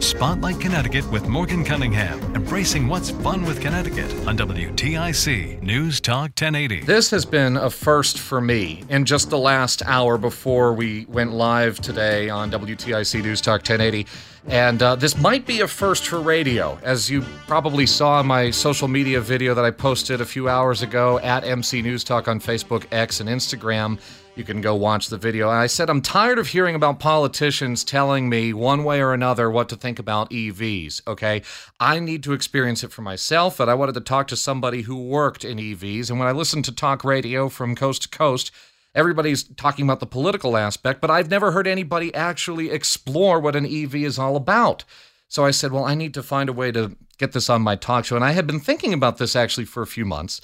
Spotlight Connecticut with Morgan Cunningham, embracing what's fun with Connecticut on WTIC News Talk 1080. This has been a first for me in just the last hour before we went live today on WTIC News Talk 1080. And uh, this might be a first for radio. As you probably saw in my social media video that I posted a few hours ago at MC News Talk on Facebook, X, and Instagram. You can go watch the video. I said, I'm tired of hearing about politicians telling me one way or another what to think about EVs. Okay. I need to experience it for myself, but I wanted to talk to somebody who worked in EVs. And when I listened to talk radio from coast to coast, everybody's talking about the political aspect, but I've never heard anybody actually explore what an EV is all about. So I said, well, I need to find a way to get this on my talk show. And I had been thinking about this actually for a few months.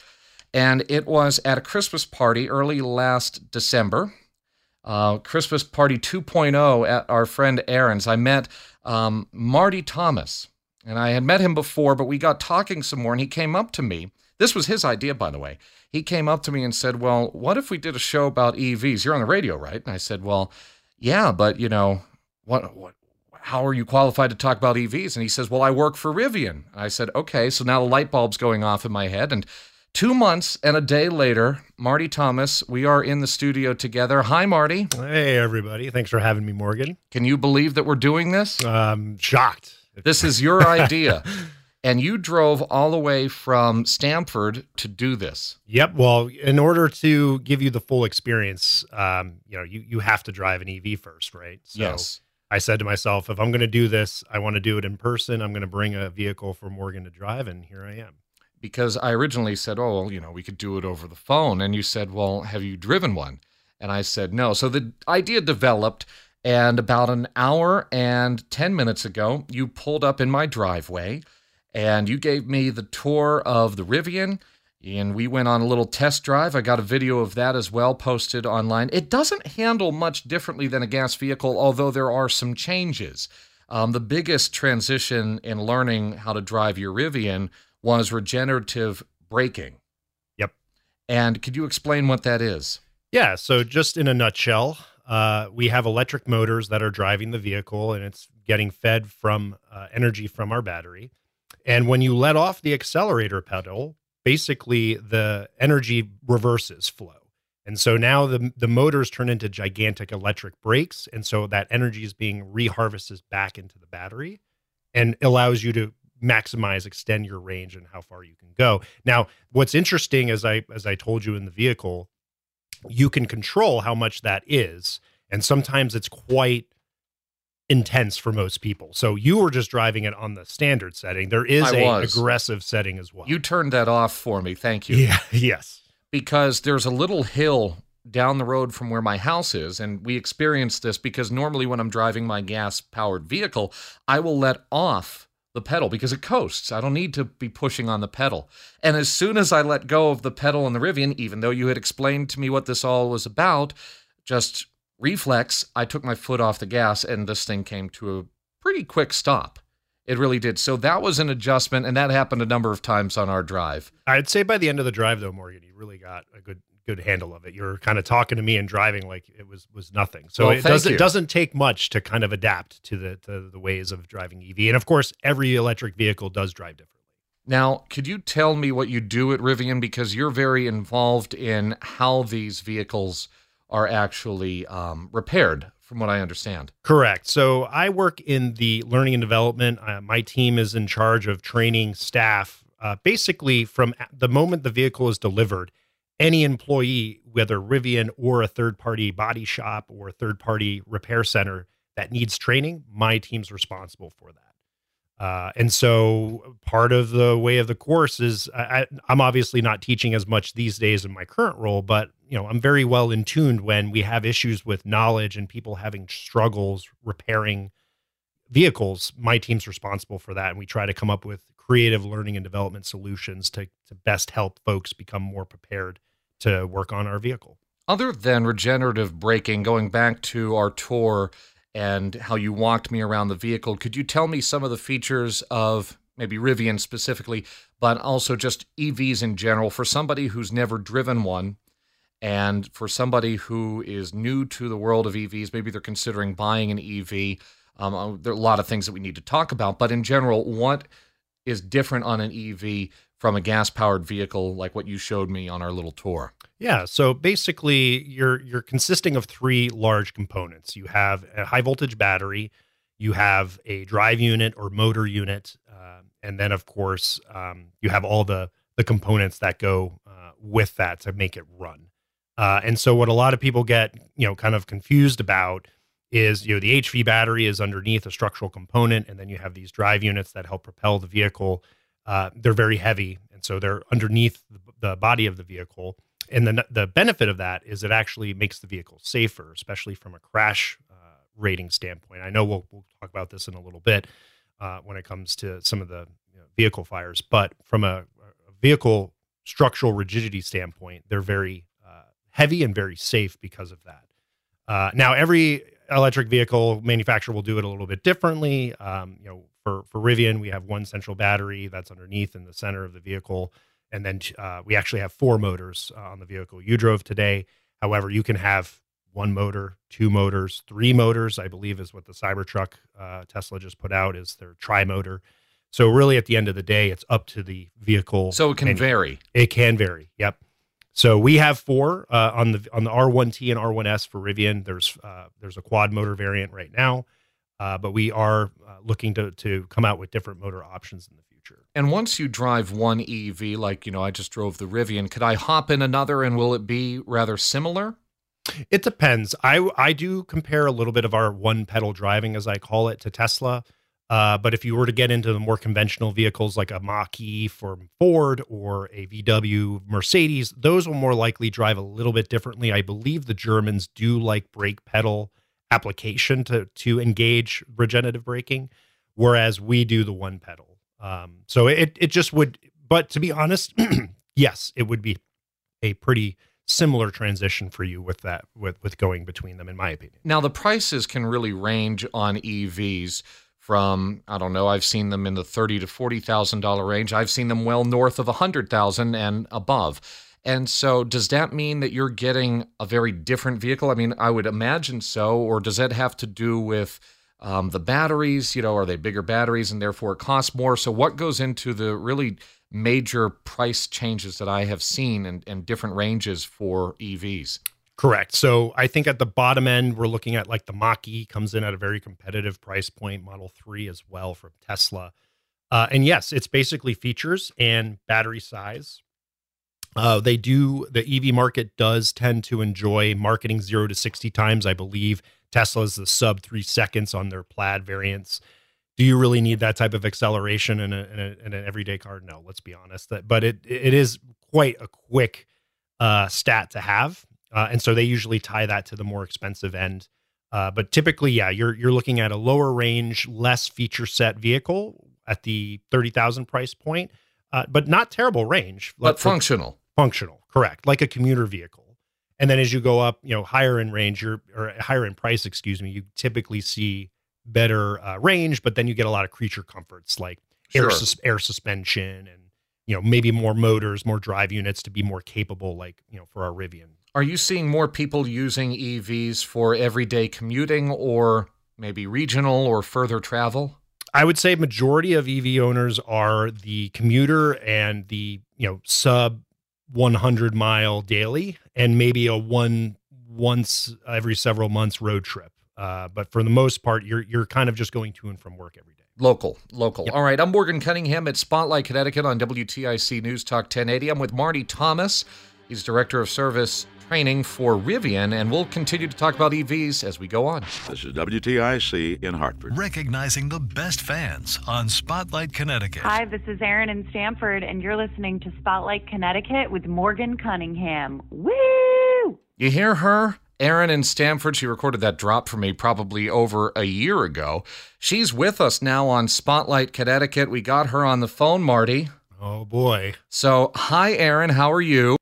And it was at a Christmas party early last December, uh, Christmas party 2.0 at our friend Erin's. I met um, Martti Thomas, and I had met him before, but we got talking some more, and he came up to me. This was his idea, by the way. He came up to me and said, Well, what if we did a show about EVs? You're on the radio, right? And I said, Well, yeah, but you know, what, what, how are you qualified to talk about EVs? And he says, Well, I work for Rivian. I said, Okay, so now the light bulb's going off in my head. And Two months and a day later, Martti Thomas, we are in the studio together. Hi, Martti. Hey, everybody. Thanks for having me, Morgan. Can you believe that we're doing this? I'm shocked. This is your idea. and you drove all the way from Stamford to do this. Yep. Well, in order to give you the full experience, um, you know, you, you have to drive an EV first, right? So yes. I said to myself, if I'm going to do this, I want to do it in person. I'm going to bring a vehicle for Morgan to drive, and here I am because I originally said, oh, well, you know, we could do it over the phone. And you said, well, have you driven one? And I said, no. So the idea developed. And about an hour and 10 minutes ago, you pulled up in my driveway and you gave me the tour of the Rivian. And we went on a little test drive. I got a video of that as well posted online. It doesn't handle much differently than a gas vehicle, although there are some changes. Um, the biggest transition in learning how to drive your Rivian was regenerative braking. Yep. And could you explain what that is? Yeah. So, just in a nutshell, uh, we have electric motors that are driving the vehicle and it's getting fed from uh, energy from our battery. And when you let off the accelerator pedal, basically the energy reverses flow. And so now the, the motors turn into gigantic electric brakes. And so that energy is being reharvested back into the battery and allows you to maximize extend your range and how far you can go. Now what's interesting as i as i told you in the vehicle you can control how much that is and sometimes it's quite intense for most people. So you were just driving it on the standard setting. There is I a was. aggressive setting as well. You turned that off for me. Thank you. Yeah yes. Because there's a little hill down the road from where my house is. And we experienced this because normally when I'm driving my gas powered vehicle, I will let off the pedal because it coasts. I don't need to be pushing on the pedal. And as soon as I let go of the pedal and the Rivian, even though you had explained to me what this all was about, just reflex, I took my foot off the gas and this thing came to a pretty quick stop. It really did. So that was an adjustment, and that happened a number of times on our drive. I'd say by the end of the drive, though, Morgan, you really got a good good handle of it. You're kind of talking to me and driving like it was was nothing. So well, it doesn't you. doesn't take much to kind of adapt to the to the ways of driving EV. And of course, every electric vehicle does drive differently. Now, could you tell me what you do at Rivian because you're very involved in how these vehicles are actually um, repaired, from what I understand. Correct. So I work in the learning and development. Uh, my team is in charge of training staff. Uh, basically, from the moment the vehicle is delivered, any employee, whether Rivian or a third party body shop or a third party repair center that needs training, my team's responsible for that. Uh, and so part of the way of the course is I, am obviously not teaching as much these days in my current role, but you know I'm very well in tuned when we have issues with knowledge and people having struggles repairing vehicles. My team's responsible for that, and we try to come up with creative learning and development solutions to to best help folks become more prepared to work on our vehicle. Other than regenerative braking, going back to our tour and how you walked me around the vehicle, could you tell me some of the features of maybe Rivian specifically, but also just EVs in general for somebody who's never driven one? And for somebody who is new to the world of EVs, maybe they're considering buying an EV. Um, uh, there are a lot of things that we need to talk about, but in general, what is different on an EV from a gas powered vehicle like what you showed me on our little tour? Yeah, so basically you're you're consisting of three large components. You have a high voltage battery, you have a drive unit or motor unit, uh, and then of course um, you have all the the components that go uh, with that to make it run. Uh, and so what a lot of people get you know kind of confused about is you know the HV battery is underneath a structural component, and then you have these drive units that help propel the vehicle. Uh, they're very heavy, and so they're underneath the, body of the vehicle and the the benefit of that is it actually makes the vehicle safer, especially from a crash uh, rating standpoint. I know we'll we'll talk about this in a little bit uh, when it comes to some of the you know, vehicle fires, but from a, a, vehicle structural rigidity standpoint, they're very uh, heavy and very safe because of that. Uh, now, every electric vehicle manufacturer will do it a little bit differently. Um, you know, for for Rivian, we have one central battery that's underneath in the center of the vehicle and then uh, we actually have four motors uh, on the vehicle you drove today. However, you can have one motor, two motors, three motors. I believe is what the Cybertruck uh, Tesla just put out is their tri motor. So really, at the end of the day, it's up to the vehicle. So it can menu. vary. It can vary. Yep. So we have four uh, on the on the R1T and R1S for Rivian. There's uh, there's a quad motor variant right now, uh, but we are looking to to come out with different motor options in the future. And once you drive one EV, like, you know, I just drove the Rivian, could I hop in another and will it be rather similar? It depends. I I do compare a little bit of our one pedal driving, as I call it, to Tesla. Uh, but if you were to get into the more conventional vehicles like a Mach E from Ford or a VW Mercedes, those will more likely drive a little bit differently. I believe the Germans do like brake pedal application to to engage regenerative braking, whereas we do the one pedal. Um, so it it just would, but to be honest, yes, it would be a pretty similar transition for you with that with with going between them in my opinion. Now the prices can really range on EVs from I don't know, I've seen them in the 30 to 40,000 dollar range. I've seen them well north of a 100,000 and above. And so does that mean that you're getting a very different vehicle? I mean, I would imagine so or does that have to do with um, the batteries, you know, are they bigger batteries and therefore it costs more? So, what goes into the really major price changes that I have seen and, and different ranges for EVs? Correct. So I think at the bottom end, we're looking at like the Mach E comes in at a very competitive price point, Model 3 as well from Tesla. Uh, and yes, it's basically features and battery size. Uh, they do, the EV market does tend to enjoy marketing zero to 60 times, I believe, Tesla's the sub three seconds on their plaid variants. Do you really need that type of acceleration in, a, in, a, in an everyday car? No, let's be honest. But it it is quite a quick uh, stat to have, uh, and so they usually tie that to the more expensive end. Uh, but typically, yeah, you're you're looking at a lower range, less feature set vehicle at the thirty thousand price point, uh, but not terrible range. But functional. Functional, correct, like a commuter vehicle. And then as you go up, you know, higher in range, you're, or higher in price, excuse me, you typically see better uh, range, but then you get a lot of creature comforts like sure. air, sus- air suspension and, you know, maybe more motors, more drive units to be more capable, like, you know, for our Rivian. Are you seeing more people using EVs for everyday commuting or maybe regional or further travel? I would say majority of EV owners are the commuter and the, you know, sub 100 mile daily and maybe a one once every several months road trip. Uh, but for the most part, you're you're kind of just going to and from work every day. Local, local. Yep. All right, I'm Morgan Cunningham at Spotlight Connecticut on WTIC News Talk 1080. I'm with Martti Thomas. He's director of service training for Rivian, and we'll continue to talk about EVs as we go on. This is WTIC in Hartford. Recognizing the best fans on Spotlight Connecticut. Hi, this is Erin in Stamford, and you're listening to Spotlight Connecticut with Morgan Cunningham. Woo! You hear her? Erin in Stamford, she recorded that drop for me probably over a year ago. She's with us now on Spotlight Connecticut. We got her on the phone, Martti. Oh boy. So, hi, Erin. How are you?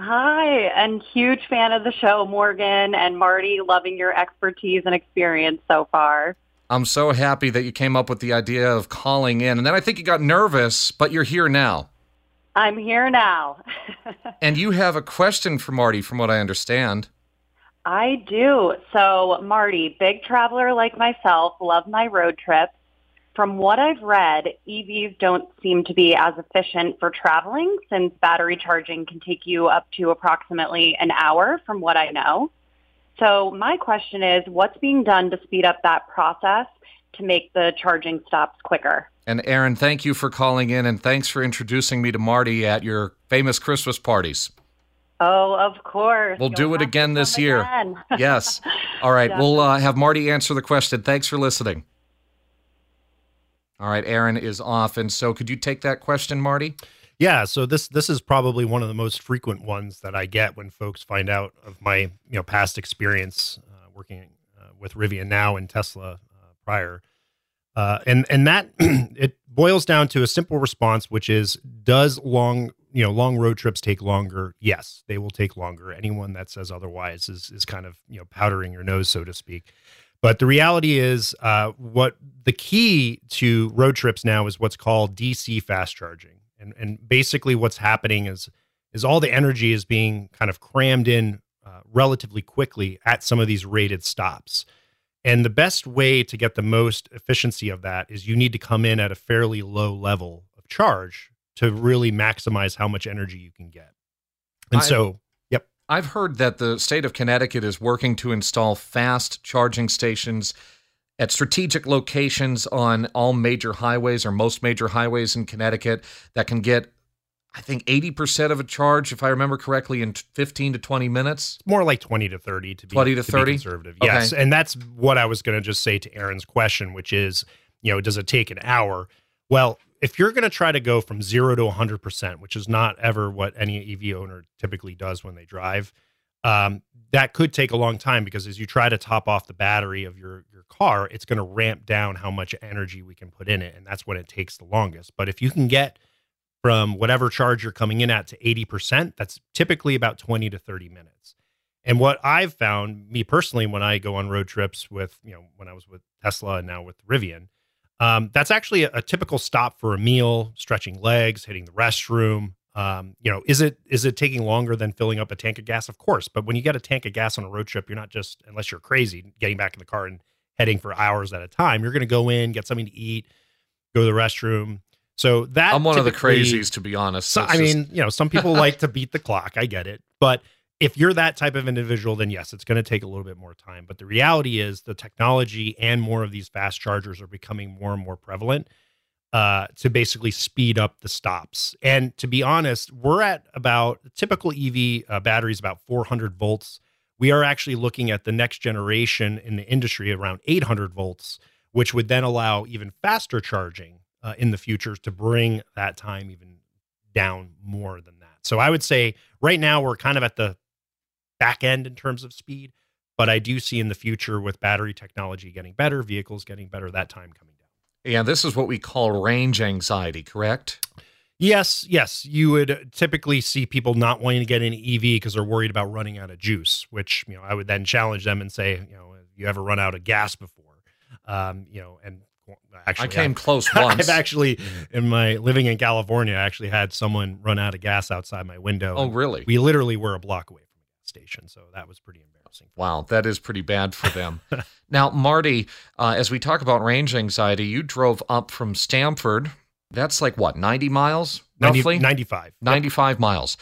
Hi, and huge fan of the show, Morgan and Martti. Loving your expertise and experience so far. I'm so happy that you came up with the idea of calling in. And then I think you got nervous, but you're here now. I'm here now. and you have a question for Martti, from what I understand. I do. So, Martti, big traveler like myself, love my road trips. From what I've read, EVs don't seem to be as efficient for traveling since battery charging can take you up to approximately an hour from what I know. So my question is, what's being done to speed up that process to make the charging stops quicker? And Erin, thank you for calling in and thanks for introducing me to Martti at your famous Christmas parties. Oh, of course. We'll You'll do it again this year. again. yes. All right. We'll uh, have Martti answer the question. Thanks for listening. All right. Erin is off. And so could you take that question, Martti? Yeah, so this this is probably one of the most frequent ones that I get when folks find out of my you know past experience uh, working uh, with Rivian now and Tesla uh, prior, uh, and and that it boils down to a simple response, which is does long you know long road trips take longer? Yes, they will take longer. Anyone that says otherwise is is kind of you know powdering your nose, so to speak. But the reality is, uh, what the key to road trips now is what's called DC fast charging. And and basically what's happening is is all the energy is being kind of crammed in uh, relatively quickly at some of these rated stops. And the best way to get the most efficiency of that is you need to come in at a fairly low level of charge to really maximize how much energy you can get. And I- so I've heard that the state of Connecticut is working to install fast charging stations at strategic locations on all major highways or most major highways in Connecticut that can get, I think, 80% of a charge, if I remember correctly, in 15 to 20 minutes. more like 20 to 30 to be 20 to be 30? conservative Okay. yes and that's what i was going to just say to aaron's question which is you know does it take an hour well if you're going to try to go from 0 to 100% which is not ever what any ev owner typically does when they drive um, that could take a long time because as you try to top off the battery of your your car it's going to ramp down how much energy we can put in it and that's when it takes the longest but if you can get from whatever charge you're coming in at to 80%, that's typically about 20 to 30 minutes. And what I've found, me personally, when I go on road trips with, you know, when I was with Tesla and now with Rivian, um, that's actually a, a typical stop for a meal, stretching legs, hitting the restroom. Um, you know, is it is it taking longer than filling up a tank of gas? Of course, but when you get a tank of gas on a road trip, you're not just unless you're crazy getting back in the car and heading for hours at a time. You're going to go in, get something to eat, go to the restroom. So that I'm one of the crazies, to be honest. so, I just- mean, you know, some people like to beat the clock. I get it. But if you're that type of individual, then yes, it's going to take a little bit more time. But the reality is the technology and more of these fast chargers are becoming more and more prevalent uh, to basically speed up the stops. And to be honest, we're at about typical EV uh, batteries about 400 volts. We are actually looking at the next generation in the industry around 800 volts, which would then allow even faster charging uh, in the future to bring that time even down more than that. So I would say right now we're kind of at the back end in terms of speed, but I do see in the future with battery technology getting better, vehicles getting better, that time coming down. yeah, this is what we call range anxiety, correct? Yes, yes. You would typically see people not wanting to get an EV because they're worried about running out of juice, which, you know, I would then challenge them and say, you know, have you ever run out of gas before? Um, you know, and actually I came I've- close once. I've actually, in my living in California, I actually had someone run out of gas outside my window. oh, really? We literally were a block away from a gas station, so that was pretty embarrassing. Wow, that is pretty bad for them. now, Martti, uh, as we talk about range anxiety, you drove up from Stamford. That's like what, 90 miles 90 roughly? 95. 95 miles.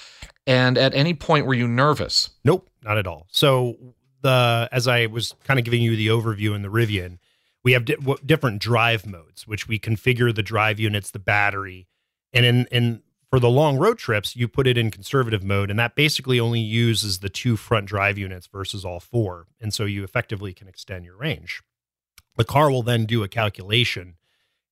And at any point were you nervous? Nope, not at all. So the as I was kind of giving you the overview in the Rivian, we have di- w- different drive modes, which we configure the drive units, the battery, and in in for the long road trips, you put it in conservative mode, and that basically only uses the two front drive units versus all four, and so you effectively can extend your range. The car will then do a calculation,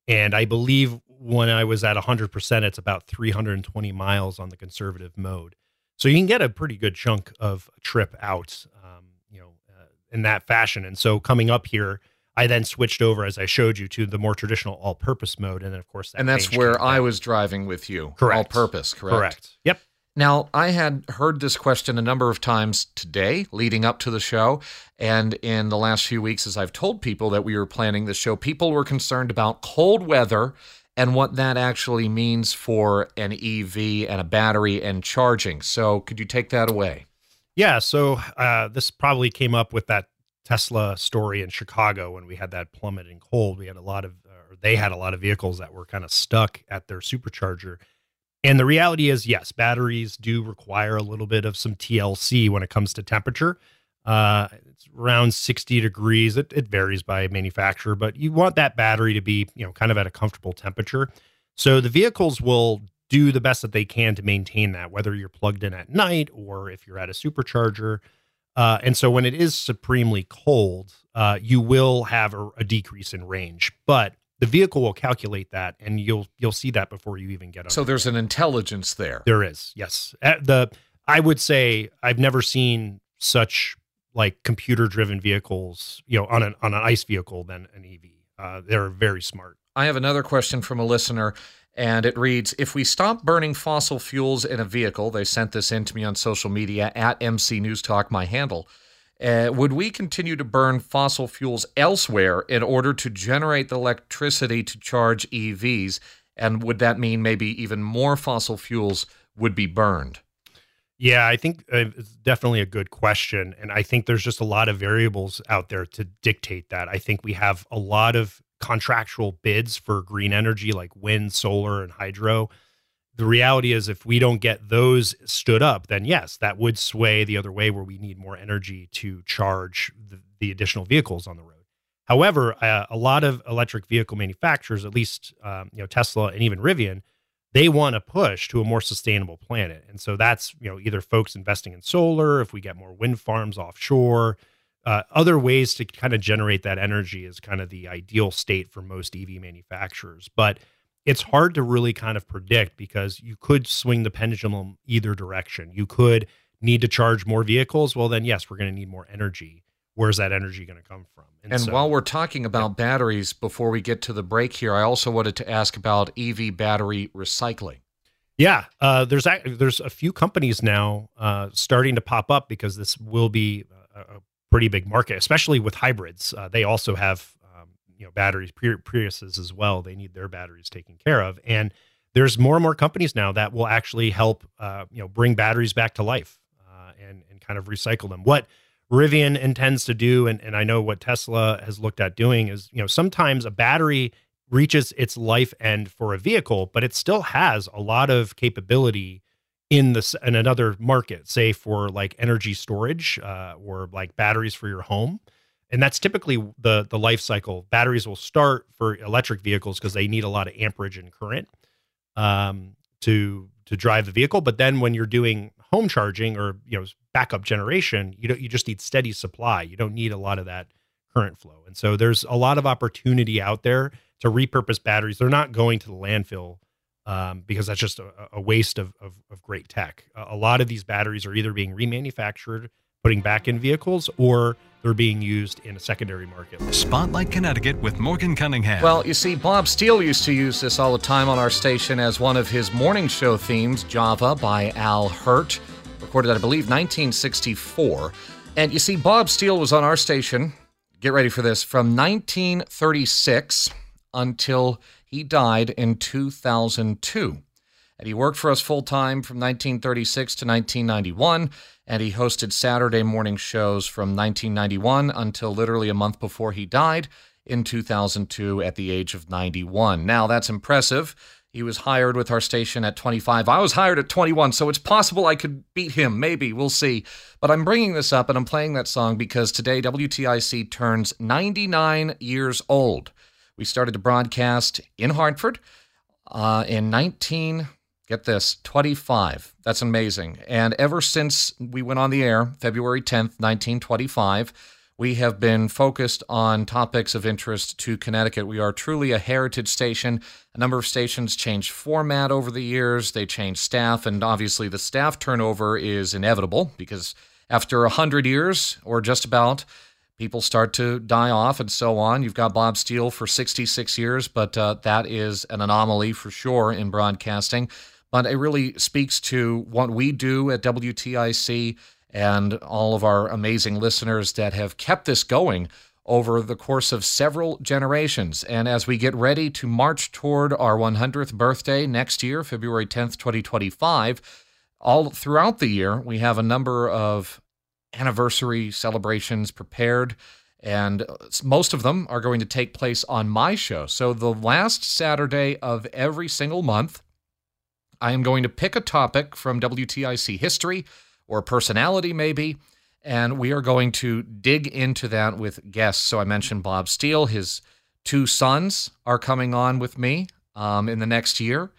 and I believe when I was at 100%, it's about 320 miles on the conservative mode. So you can get a pretty good chunk of trip out, um, you know, uh, in that fashion. And so coming up here, I then switched over, as I showed you, to the more traditional all-purpose mode, and then of course, that and that's where I was driving with you. Correct. All purpose, correct? correct. Yep. Now, I had heard this question a number of times today leading up to the show. And in the last few weeks, as I've told people that we were planning the show, people were concerned about cold weather and what that actually means for an EV and a battery and charging. So, could you take that away? Yeah, so uh, this probably came up with that Tesla story in Chicago when we had that plummet in cold. We had a lot of, or they had a lot of vehicles that were kind of stuck at their supercharger. And the reality is, yes, batteries do require a little bit of some TLC when it comes to temperature. Uh, it's around 60 degrees. It, it varies by manufacturer, but you want that battery to be, you know, kind of at a comfortable temperature. So the vehicles will do the best that they can to maintain that, whether you're plugged in at night or if you're at a supercharger. Uh, and so when it is supremely cold, uh, you will have a, a, decrease in range, but the vehicle will calculate that, and you'll you'll see that before you even get on. So there's an intelligence there. There is, yes. At uh, the I would say I've never seen such like computer driven vehicles, you know, on an on an ICE vehicle than an EV. Uh, they're very smart. I have another question from a listener, and it reads If we stop burning fossil fuels in a vehicle, they sent this in to me on social media at MC News Talk, my handle. Uh, would we continue to burn fossil fuels elsewhere in order to generate the electricity to charge EVs? And would that mean maybe even more fossil fuels would be burned? Yeah, I think uh, it's definitely a good question. And I think there's just a lot of variables out there to dictate that. I think we have a lot of contractual bids for green energy like wind, solar, and hydro. The reality is, if we don't get those stood up, then yes, that would sway the other way where we need more energy to charge the, the additional vehicles on the road. However, uh, a lot of electric vehicle manufacturers, at least um, you know Tesla and even Rivian, they want to push to a more sustainable planet. And so that's, you know, either folks investing in solar, if we get more wind farms offshore, uh, other ways to kind of generate that energy is kind of the ideal state for most EV manufacturers. But it's hard to really kind of predict because you could swing the pendulum either direction. You could need to charge more vehicles. Well, then, yes, we're going to need more energy where's that energy going to come from? And, and so, while we're talking about yeah. batteries, before we get to the break here, I also wanted to ask about EV battery recycling. Yeah, uh, there's a, there's a few companies now uh, starting to pop up because this will be a, a pretty big market, especially with hybrids. Uh, they also have um, you know batteries, Priuses as well. They need their batteries taken care of, and there's more and more companies now that will actually help uh, you know bring batteries back to life uh, and and kind of recycle them. What Rivian intends to do, and, and I know what Tesla has looked at doing is, you know, sometimes a battery reaches its life end for a vehicle, but it still has a lot of capability in this in another market, say for like energy storage uh, or like batteries for your home. And that's typically the the life cycle. Batteries will start for electric vehicles because they need a lot of amperage and current um, to to drive the vehicle. But then when you're doing home charging or you know backup generation, you don't you just need steady supply. You don't need a lot of that current flow. And so there's a lot of opportunity out there to repurpose batteries. They're not going to the landfill um, because that's just a, a waste of, of, of, great tech. A, a lot of these batteries are either being remanufactured, putting back in vehicles, or they're being used in a secondary market. Spotlight Connecticut with Morgan Cunningham. Well, you see, Bob Steele used to use this all the time on our station as one of his morning show themes, Java by Al Hirt recorded, I believe, 1964. And you see, Bob Steele was on our station, get ready for this, from 1936 until he died in 2002. And he worked for us full time from 1936 to 1991. And he hosted Saturday morning shows from 1991 until literally a month before he died in 2002 at the age of 91. Now, that's impressive. He was hired with our station at 25. I was hired at 21, so it's possible I could beat him. Maybe. We'll see. But I'm bringing this up and I'm playing that song because today WTIC turns 99 years old. We started to broadcast in Hartford uh, in 19, get this, 25. That's amazing. And ever since we went on the air, February 10th, 1925, we have been focused on topics of interest to Connecticut. We are truly a heritage station. A number of stations changed format over the years, they changed staff, and obviously the staff turnover is inevitable because after 100 years or just about, people start to die off and so on. You've got Bob Steele for 66 years, but uh, that is an anomaly for sure in broadcasting. But it really speaks to what we do at WTIC and all of our amazing listeners that have kept this going over the course of several generations. And as we get ready to march toward our 100th birthday next year, February 10th, 2025, all throughout the year, we have a number of anniversary celebrations prepared. And most of them are going to take place on my show. So, the last Saturday of every single month, I am going to pick a topic from WTIC history or personality, maybe, and we are going to dig into that with guests. So, I mentioned Bob Steele, his two sons are coming on with me um, in the next year.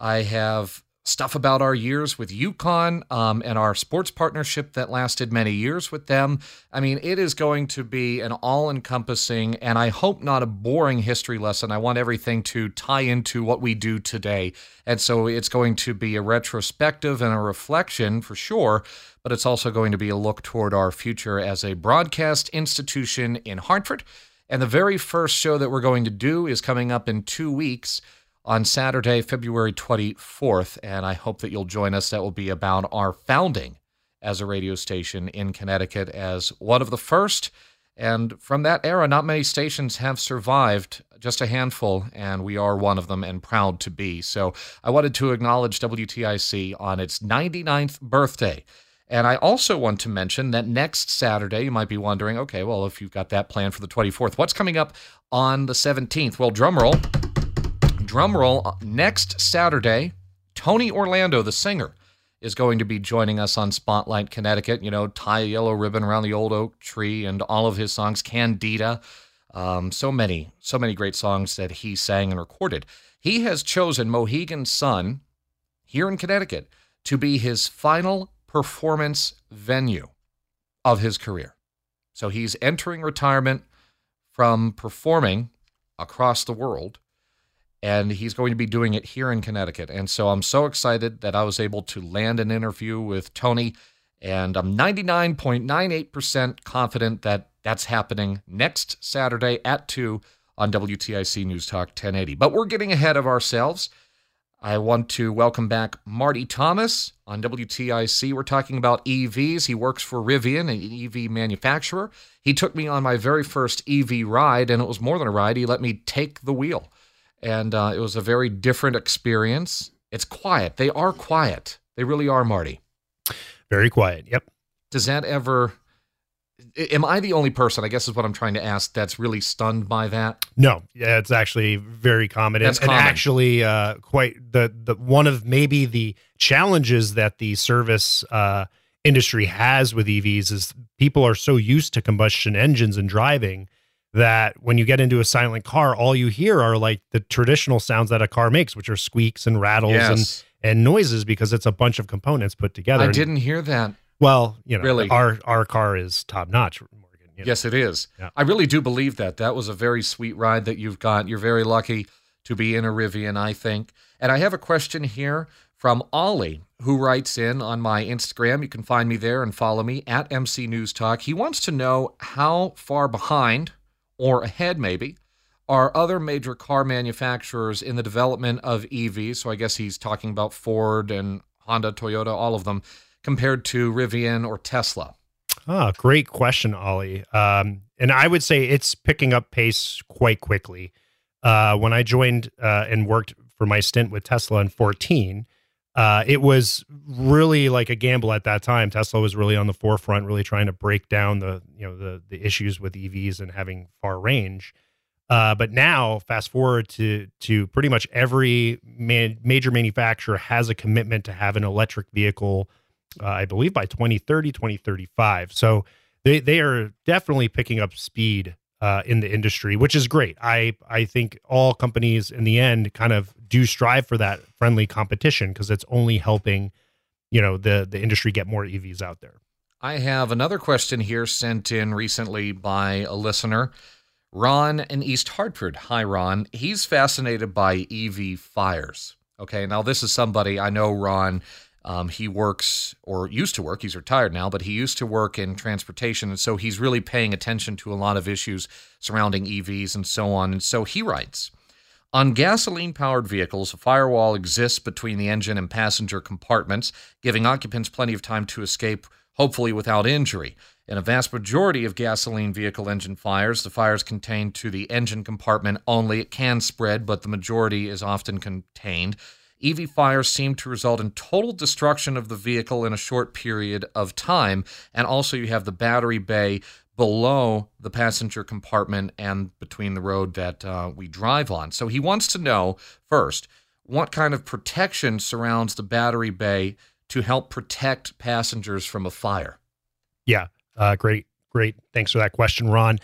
I have stuff about our years with UConn um, and our sports partnership that lasted many years with them. I mean, it is going to be an all encompassing and I hope not a boring history lesson. I want everything to tie into what we do today. And so it's going to be a retrospective and a reflection for sure, but it's also going to be a look toward our future as a broadcast institution in Hartford. And the very first show that we're going to do is coming up in two weeks on Saturday, February 24th, and I hope that you'll join us. That will be about our founding as a radio station in Connecticut as one of the first. And from that era, not many stations have survived, just a handful, and we are one of them and proud to be. So I wanted to acknowledge WTIC on its 99th birthday. And I also want to mention that next Saturday, you might be wondering, okay, well, if you've got that planned for the 24th, what's coming up on the 17th? Well, drumroll drum roll, uh, next Saturday, Tony Orlando, the singer, is going to be joining us on Spotlight Connecticut. You know, tie a yellow ribbon around the old oak tree and all of his songs, Candida. Um, so many, so many great songs that he sang and recorded. He has chosen Mohegan Sun here in Connecticut to be his final performance venue of his career. So he's entering retirement from performing across the world and he's going to be doing it here in Connecticut. And so I'm so excited that I was able to land an interview with Tony, and I'm 99.98% confident that that's happening next Saturday at 2 on WTIC News Talk 1080. But we're getting ahead of ourselves. I want to welcome back Martti Thomas on WTIC. We're talking about EVs. He works for Rivian, an EV manufacturer. He took me on my very first EV ride, and it was more than a ride. He let me take the wheel and uh, it was a very different experience. It's quiet. They are quiet. They really are, Martti. Very quiet. Yep. Does that ever? Am I the only person? I guess is what I'm trying to ask. That's really stunned by that. No, yeah, it's actually very common, That's and, common. and actually uh, quite the the one of maybe the challenges that the service uh, industry has with EVs is people are so used to combustion engines and driving that when you get into a silent car, all you hear are like the traditional sounds that a car makes, which are squeaks and rattles Yes. and, and noises because it's a bunch of components put together. I didn't hear that. Well, you know, Really? our our car is top notch, Morgan. you know. Yes, it is. Yeah. I really do believe that. That was a very sweet ride that you've got. You're very lucky to be in a Rivian, I think. And I have a question here from Ollie, who writes in on my Instagram. You can find me there and follow me at MC News Talk. He wants to know how far behind or ahead, maybe, are other major car manufacturers in the development of EVs. So I guess he's talking about Ford and Honda, Toyota, all of them, compared to Rivian or Tesla. Ah, great question, Ollie. Um, and I would say it's picking up pace quite quickly. Uh, when I joined uh, and worked for my stint with Tesla in 14, uh, it was really like a gamble at that time. Tesla was really on the forefront, really trying to break down the you know the the issues with EVs and having far range. Uh, but now, fast forward to to pretty much every man, major manufacturer has a commitment to have an electric vehicle. Uh, I believe by 2030, 2035. So they they are definitely picking up speed uh, in the industry, which is great. I I think all companies in the end kind of do strive for that friendly competition because it's only helping you know the the industry get more EVs out there. I have another question here sent in recently by a listener, Ron in East Hartford. Hi, Ron. He's fascinated by EV fires. Okay, now this is somebody I know, Ron. Um, he works or used to work, he's retired now, but he used to work in transportation. And so he's really paying attention to a lot of issues surrounding EVs and so on. And so he writes On gasoline powered vehicles, a firewall exists between the engine and passenger compartments, giving occupants plenty of time to escape, hopefully without injury. In a vast majority of gasoline vehicle engine fires, the fire is contained to the engine compartment only. It can spread, but the majority is often contained. EV fires seem to result in total destruction of the vehicle in a short period of time. And also, you have the battery bay below the passenger compartment and between the road that uh, we drive on. So he wants to know first what kind of protection surrounds the battery bay to help protect passengers from a fire. Yeah, uh, great, great. Thanks for that question, Ron.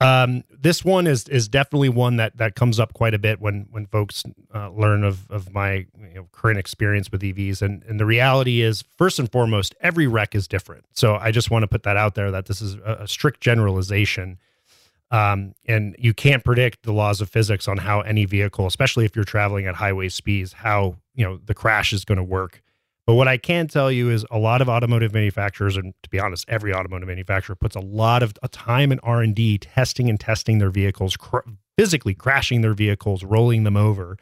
Um, this one is is definitely one that that comes up quite a bit when when folks uh, learn of of my you know, current experience with EVs, and and the reality is, first and foremost, every wreck is different. So I just want to put that out there that this is a, a strict generalization, um, and you can't predict the laws of physics on how any vehicle, especially if you're traveling at highway speeds, how you know the crash is going to work. But what I can tell you is a lot of automotive manufacturers, and to be honest, every automotive manufacturer puts a lot of time and R and D testing and testing their vehicles, cr- physically crashing their vehicles, rolling them over,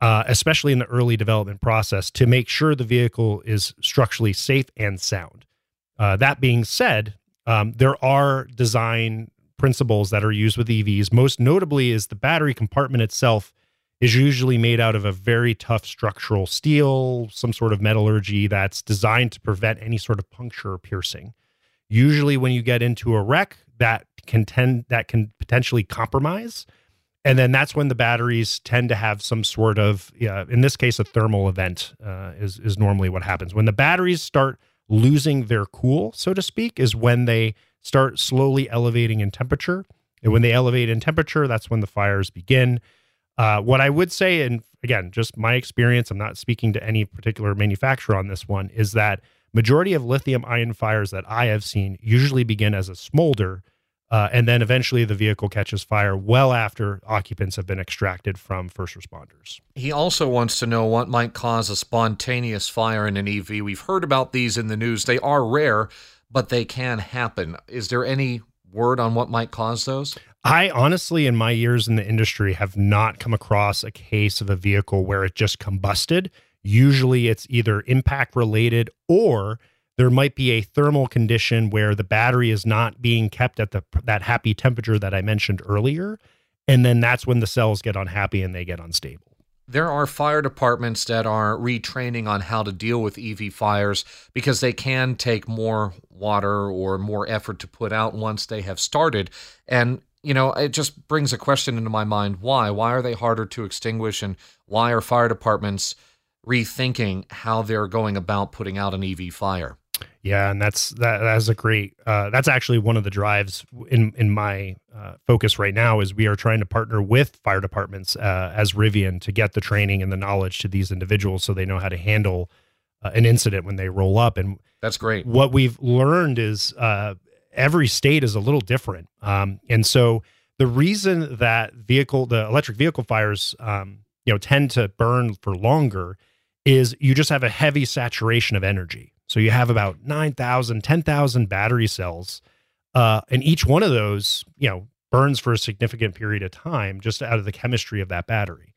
uh, especially in the early development process, to make sure the vehicle is structurally safe and sound. Uh, that being said, um, there are design principles that are used with EVs. Most notably, is the battery compartment itself is usually made out of a very tough structural steel, some sort of metallurgy that's designed to prevent any sort of puncture or piercing. Usually, when you get into a wreck, that can tend that can potentially compromise, and then that's when the batteries tend to have some sort of, uh, in this case, a thermal event uh, is is normally what happens when the batteries start losing their cool, so to speak, is when they start slowly elevating in temperature. And when they elevate in temperature, that's when the fires begin. Uh, what I would say, and again, just my experience, I'm not speaking to any particular manufacturer on this one, is that majority of lithium ion fires that I have seen usually begin as a smolder. Uh, and then eventually the vehicle catches fire well after occupants have been extracted from first responders. He also wants to know what might cause a spontaneous fire in an EV. We've heard about these in the news. They are rare, but they can happen. Is there any word on what might cause those? I honestly, in my years in the industry, have not come across a case of a vehicle where it just combusted. Usually it's either impact related or there might be a thermal condition where the battery is not being kept at the that happy temperature that I mentioned earlier and then that's when the cells get unhappy and they get unstable. There are fire departments that are retraining on how to deal with EV fires because they can take more water or more effort to put out once they have started. And you know, it just brings a question into my mind why? Why are they harder to extinguish? And why are fire departments rethinking how they're going about putting out an EV fire? Yeah, and that's that. That's a great. Uh, that's actually one of the drives in in my uh, focus right now. Is we are trying to partner with fire departments uh, as Rivian to get the training and the knowledge to these individuals so they know how to handle uh, an incident when they roll up. And that's great. What we've learned is uh, every state is a little different. Um, and so the reason that vehicle, the electric vehicle fires, um, you know, tend to burn for longer is you just have a heavy saturation of energy. So you have about 9,000, 10,000 battery cells. Uh, and each one of those, you know, burns for a significant period of time just out of the chemistry of that battery.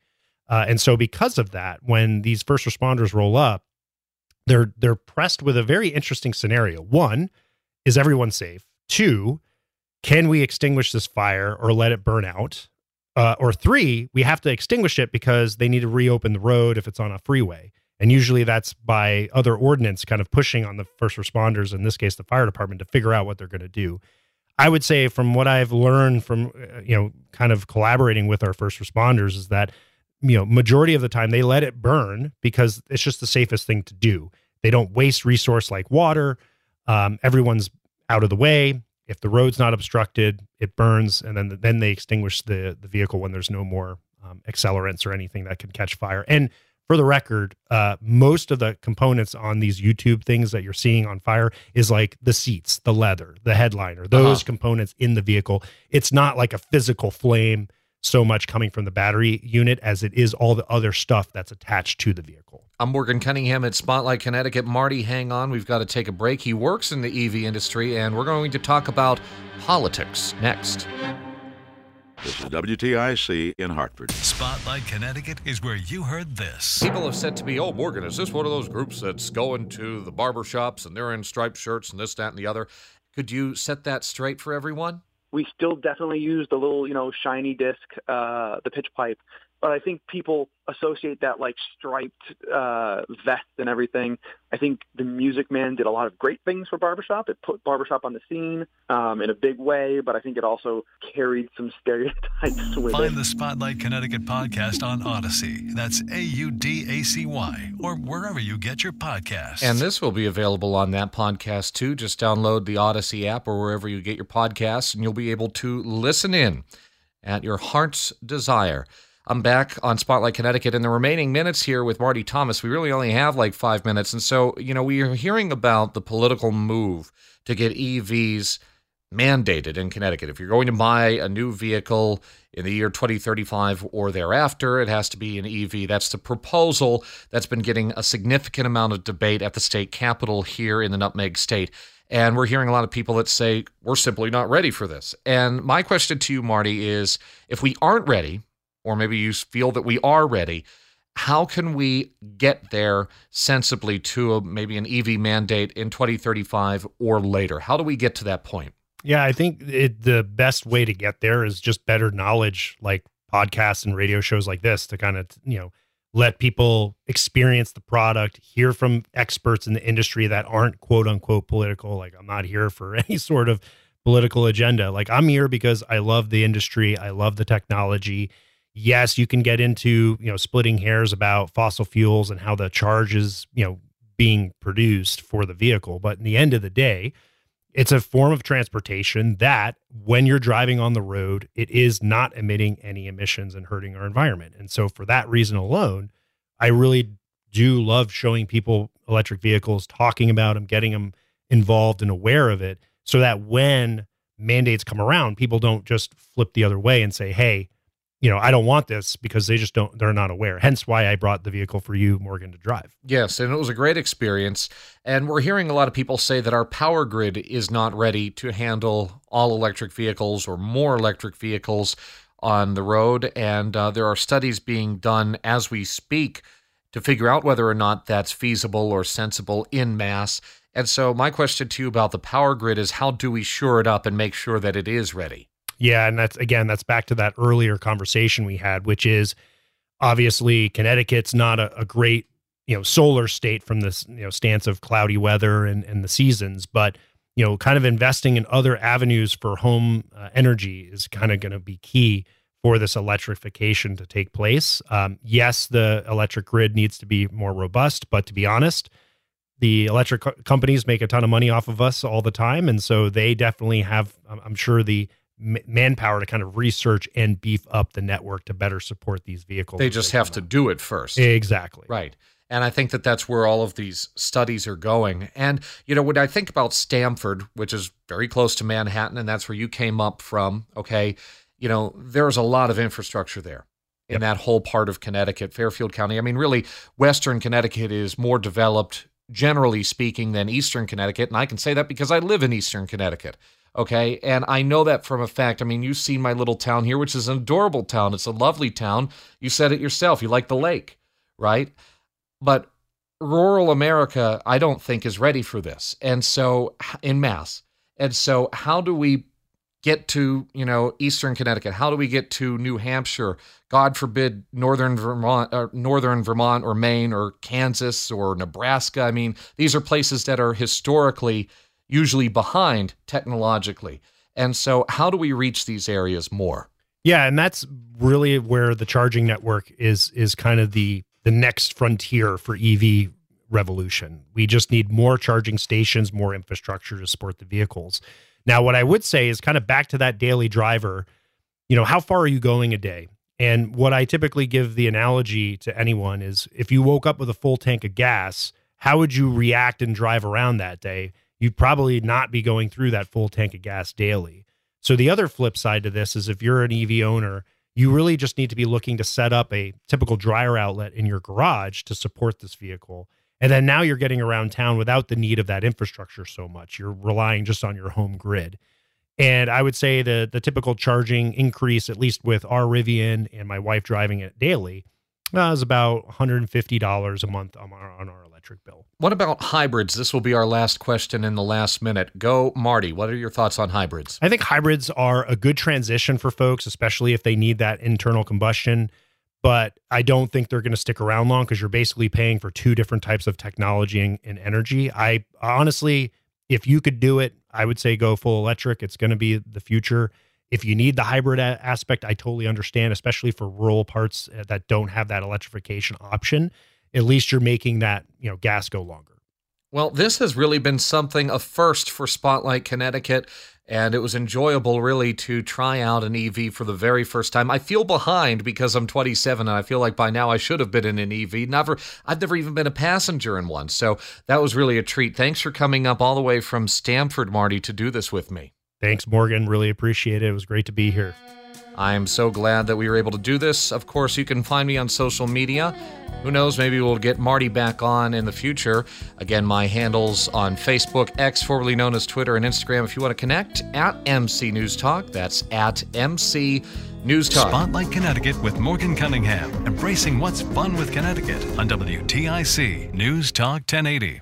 Uh, and so because of that, when these first responders roll up, they're they're pressed with a very interesting scenario. One, is everyone safe? Two, can we extinguish this fire or let it burn out? Uh, or three, we have to extinguish it because they need to reopen the road if it's on a freeway. And usually that's by other ordinance kind of pushing on the first responders, in this case, the fire department, to figure out what they're going to do. I would say, from what I've learned from, uh, you know, kind of collaborating with our first responders, is that, you know, majority of the time they let it burn because it's just the safest thing to do. They don't waste resource like water. Um, everyone's out of the way. If the road's not obstructed, it burns, and then then they extinguish the the vehicle when there's no more um, accelerants or anything that can catch fire. And for the record, uh, most of the components on these YouTube things that you're seeing on fire is like the seats, the leather, the headliner, those uh-huh. components in the vehicle. It's not like a physical flame so much coming from the battery unit as it is all the other stuff that's attached to the vehicle. I'm Morgan Cunningham at Spotlight Connecticut. Martti, hang on. We've got to take a break. He works in the EV industry, and we're going to talk about politics next. This is WTIC in Hartford. Spotlight Connecticut is where you heard this. People have said to me, Oh, Morgan, is this one of those groups that's going to the barber shops and they're in striped shirts and this, that, and the other? Could you set that straight for everyone? We still definitely use the little, you know, shiny disc, uh, the pitch pipe. But I think people associate that like striped uh, vest and everything. I think the Music Man did a lot of great things for barbershop. It put barbershop on the scene um, in a big way, but I think it also carried some stereotypes with Find it. Find the Spotlight Connecticut podcast on Audacy. That's A U D A C Y, or wherever you get your podcasts. And this will be available on that podcast too. Just download the Audacy app or wherever you get your podcasts, and you'll be able to listen in at your heart's desire. I'm back on Spotlight Connecticut in the remaining minutes here with Martti Thomas. We really only have like five minutes. And so, you know, we are hearing about the political move to get EVs mandated in Connecticut. If you're going to buy a new vehicle in the year 2035 or thereafter, it has to be an EV. That's the proposal that's been getting a significant amount of debate at the state capitol here in the Nutmeg State. And we're hearing a lot of people that say, we're simply not ready for this. And my question to you, Martti, is if we aren't ready, or maybe you feel that we are ready, how can we get there sensibly to a, maybe an EV mandate in 2035 or later? How do we get to that point? Yeah, I think it, the best way to get there is just better knowledge, like podcasts and radio shows like this, to kind of you know let people experience the product, hear from experts in the industry that aren't quote unquote political. Like I'm not here for any sort of political agenda. Like I'm here because I love the industry, I love the technology. Yes, you can get into you know splitting hairs about fossil fuels and how the charge is you know being produced for the vehicle, but in the end of the day it's a form of transportation that, when you're driving on the road, it is not emitting any emissions and hurting our environment. And so, for that reason alone, I really do love showing people electric vehicles, talking about them, getting them involved and aware of it, so that when mandates come around, people don't just flip the other way and say, hey, you know, I don't want this because they just don't, they're not aware. Hence why I brought the vehicle for you, Morgan, to drive. Yes, and it was a great experience. And we're hearing a lot of people say that our power grid is not ready to handle all electric vehicles or more electric vehicles on the road. And uh, there are studies being done as we speak to figure out whether or not that's feasible or sensible in mass. And so, my question to you about the power grid is how do we shore it up and make sure that it is ready? Yeah, and that's again, that's back to that earlier conversation we had, which is obviously Connecticut's not a, a great you know solar state from this you know stance of cloudy weather and and the seasons, but you know, kind of investing in other avenues for home uh, energy is kind of going to be key for this electrification to take place. Um, yes, the electric grid needs to be more robust, but to be honest, the electric co- companies make a ton of money off of us all the time, and so they definitely have, I'm sure, the manpower to kind of research and beef up the network to better support these vehicles. They just have to do it first. Exactly. Right. And I think that that's where all of these studies are going. And, you know, when I think about Stamford, which is very close to Manhattan, and that's where you came up from, okay, you know, there's a lot of infrastructure there in yep. that whole part of Connecticut, Fairfield County. I mean, really, Western Connecticut is more developed, generally speaking, than Eastern Connecticut. And I can say that because I live in Eastern Connecticut. Okay. And I know that from a fact. I mean, you've seen my little town here, which is an adorable town. It's a lovely town. You said it yourself. You like the lake, right? But rural America, I don't think, is ready for this. And so, in mass. And so, how do we get to, you know, Eastern Connecticut? How do we get to New Hampshire? God forbid, Northern Vermont, or Northern Vermont, or Maine, or Kansas, or Nebraska. I mean, these are places that are historically usually behind technologically. And so, how do we reach these areas more? Yeah, and that's really where the charging network is is kind of the the next frontier for EV revolution. We just need more charging stations, more infrastructure to support the vehicles. Now, what I would say is kind of back to that daily driver, you know, how far are you going a day? And what I typically give the analogy to anyone is if you woke up with a full tank of gas, how would you react and drive around that day? You'd probably not be going through that full tank of gas daily. So the other flip side to this is if you're an EV owner, you really just need to be looking to set up a typical dryer outlet in your garage to support this vehicle. And then now you're getting around town without the need of that infrastructure so much. You're relying just on your home grid. And I would say the the typical charging increase, at least with our Rivian and my wife driving it daily, uh, is about $150 a month on our, on our electric bill. What about hybrids? This will be our last question in the last minute. Go, Martti. What are your thoughts on hybrids? I think hybrids are a good transition for folks, especially if they need that internal combustion. but I don't think they're going to stick around long because you're basically paying for two different types of technology and, and, energy. I honestly, if you could do it, I would say go full electric. It's going to be the future. If you need the hybrid a- aspect, I totally understand, especially for rural parts uh, that don't have that electrification option. At least you're making that you know gas go longer. Well, this has really been something a first for Spotlight Connecticut, and it was enjoyable really to try out an EV for the very first time. I feel behind because I'm 27 and I feel like by now I should have been in an EV. Never I've never even been a passenger in one. So that was really a treat. Thanks for coming up all the way from Stamford, Martti, to do this with me. Thanks, Morgan. Really appreciate it. It was great to be here. I am so glad that we were able to do this. Of course, you can find me on social media. Who knows, maybe we'll get Martti back on in the future. Again, my handles on Facebook, X, formerly known as Twitter, and Instagram if you want to connect at MC News Talk. That's at MC News Talk. Spotlight Connecticut with Morgan Cunningham, embracing what's fun with Connecticut on WTIC News Talk 1080.